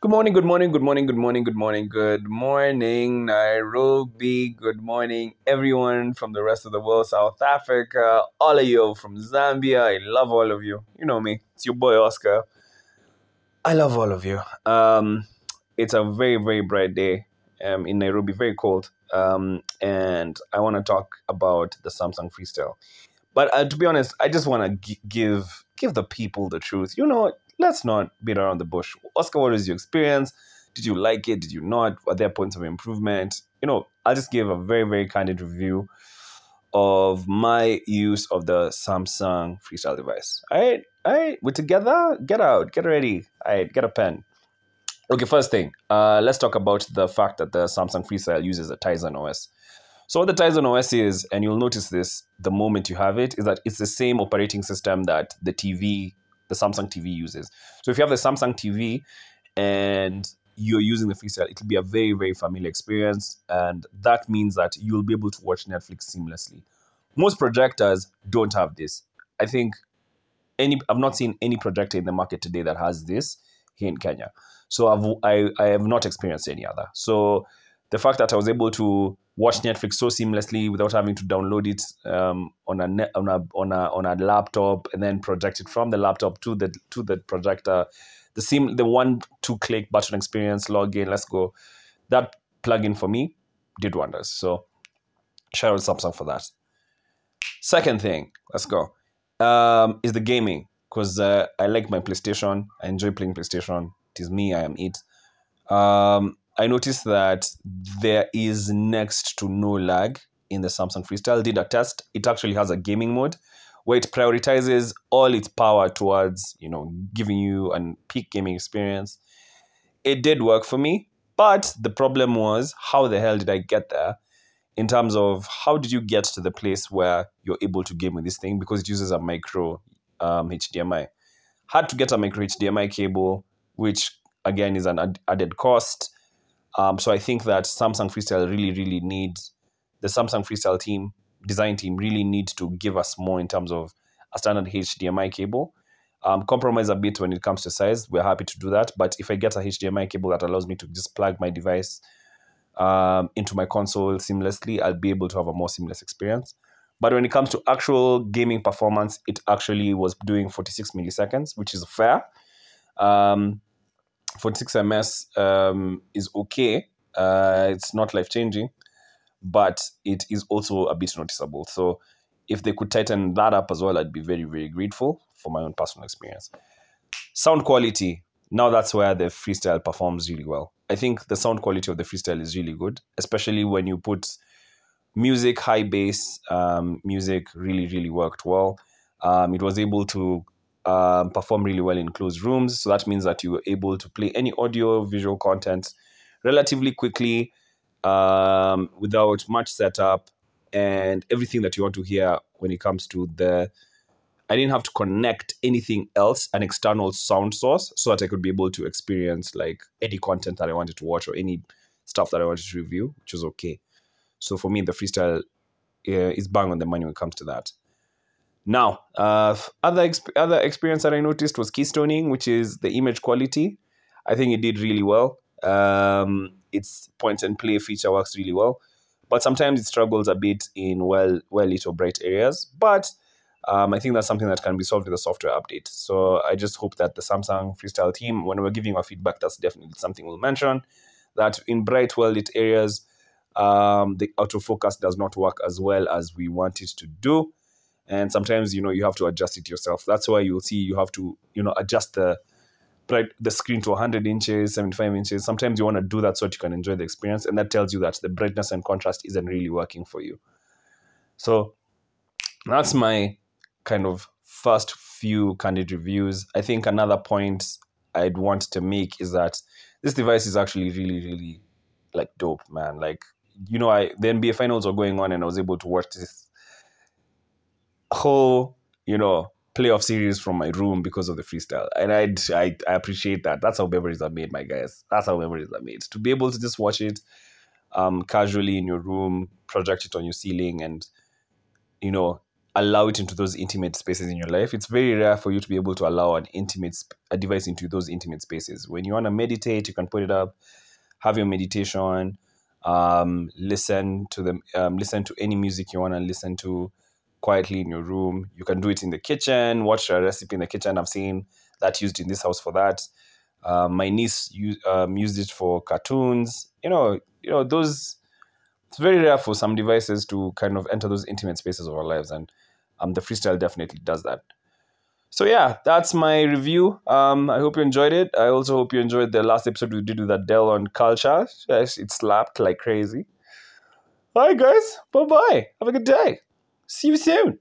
Good morning, good morning, good morning, good morning, good morning, good morning, Nairobi. Good morning, everyone from the rest of the world, South Africa, all of you from Zambia. I love all of you. You know me, it's your boy Oscar. I love all of you. Um, it's a very, very bright day um, in Nairobi, very cold. Um, and I want to talk about the Samsung Freestyle. But uh, to be honest, I just want to g- give give the people the truth. You know, let's not beat around the bush. Oscar, what was your experience? Did you like it? Did you not? Are there points of improvement? You know, I'll just give a very very candid review of my use of the Samsung Freestyle device. All right, all right, we're together. Get out, get ready. All right, get a pen. Okay, first thing, uh, let's talk about the fact that the Samsung Freestyle uses a Tizen OS. So what the Tizen OS is, and you'll notice this the moment you have it, is that it's the same operating system that the TV, the Samsung TV uses. So if you have the Samsung TV and you're using the Freestyle, it'll be a very, very familiar experience. And that means that you'll be able to watch Netflix seamlessly. Most projectors don't have this. I think any I've not seen any projector in the market today that has this here in Kenya. So I've I, I have not experienced any other. So the fact that I was able to watch Netflix so seamlessly without having to download it um, on a on a on a on a laptop and then project it from the laptop to the to the projector, the sim the one two click button experience, log in, let's go. That plugin for me did wonders. So shout out Samsung for that. Second thing, let's go, um, is the gaming because uh, I like my PlayStation. I enjoy playing PlayStation. It is me. I am it. Um, I noticed that there is next to no lag in the Samsung Freestyle. Did a test. It actually has a gaming mode where it prioritizes all its power towards you know giving you an peak gaming experience. It did work for me, but the problem was how the hell did I get there? in terms of how did you get to the place where you're able to game with this thing because it uses a micro um, HDMI. Had to get a micro HDMI cable, which again is an ad- added cost. Um, so I think that Samsung Freestyle really, really needs the Samsung Freestyle team, design team, really needs to give us more in terms of a standard HDMI cable. Um, compromise a bit when it comes to size. We're happy to do that. But if I get a HDMI cable that allows me to just plug my device um, into my console seamlessly, I'll be able to have a more seamless experience. But when it comes to actual gaming performance, it actually was doing 46 milliseconds, which is fair. Um, 46 ms um, is okay. Uh, it's not life changing, but it is also a bit noticeable. So if they could tighten that up as well, I'd be very, very grateful for my own personal experience. Sound quality. Now that's where the freestyle performs really well. I think the sound quality of the freestyle is really good, especially when you put music, high bass um, music really, really worked well. Um, it was able to um, perform really well in closed rooms. So that means that you were able to play any audio, visual content relatively quickly um, without much setup and everything that you want to hear when it comes to the I didn't have to connect anything else, an external sound source, so that I could be able to experience like any content that I wanted to watch or any stuff that I wanted to review, which was okay. So for me, the freestyle uh, is bang on the money when it comes to that. Now, uh, other exp- other experience that I noticed was keystoning, which is the image quality. I think it did really well. Um, its point and play feature works really well, but sometimes it struggles a bit in well well lit or bright areas. But um, I think that's something that can be solved with a software update. So I just hope that the Samsung Freestyle team, when we're giving our feedback, that's definitely something we'll mention. That in bright, well lit areas, um, the autofocus does not work as well as we want it to do. And sometimes, you know, you have to adjust it yourself. That's why you'll see you have to, you know, adjust the bright the screen to 100 inches, 75 inches. Sometimes you want to do that so that you can enjoy the experience, and that tells you that the brightness and contrast isn't really working for you. So that's my kind of first few candid reviews. I think another point I'd want to make is that this device is actually really, really like dope, man. Like, you know, I the NBA finals were going on and I was able to watch this whole, you know, playoff series from my room because of the freestyle. And I, I, I appreciate that. That's how memories are made, my guys. That's how memories are made. To be able to just watch it um, casually in your room, project it on your ceiling, and you know, allow it into those intimate spaces in your life. It's very rare for you to be able to allow an intimate a device into those intimate spaces. When you want to meditate, you can put it up, have your meditation, um, listen to them, um, listen to any music you want to listen to quietly in your room. You can do it in the kitchen, watch a recipe in the kitchen. I've seen that used in this house for that. Um, my niece um, used it for cartoons. You know, you know those. It's very rare for some devices to kind of enter those intimate spaces of our lives, and um, the freestyle definitely does that. So yeah, that's my review. Um, I hope you enjoyed it. I also hope you enjoyed the last episode we did with Adele on culture. It slapped like crazy. All right, guys. Bye bye. Have a good day. See you soon.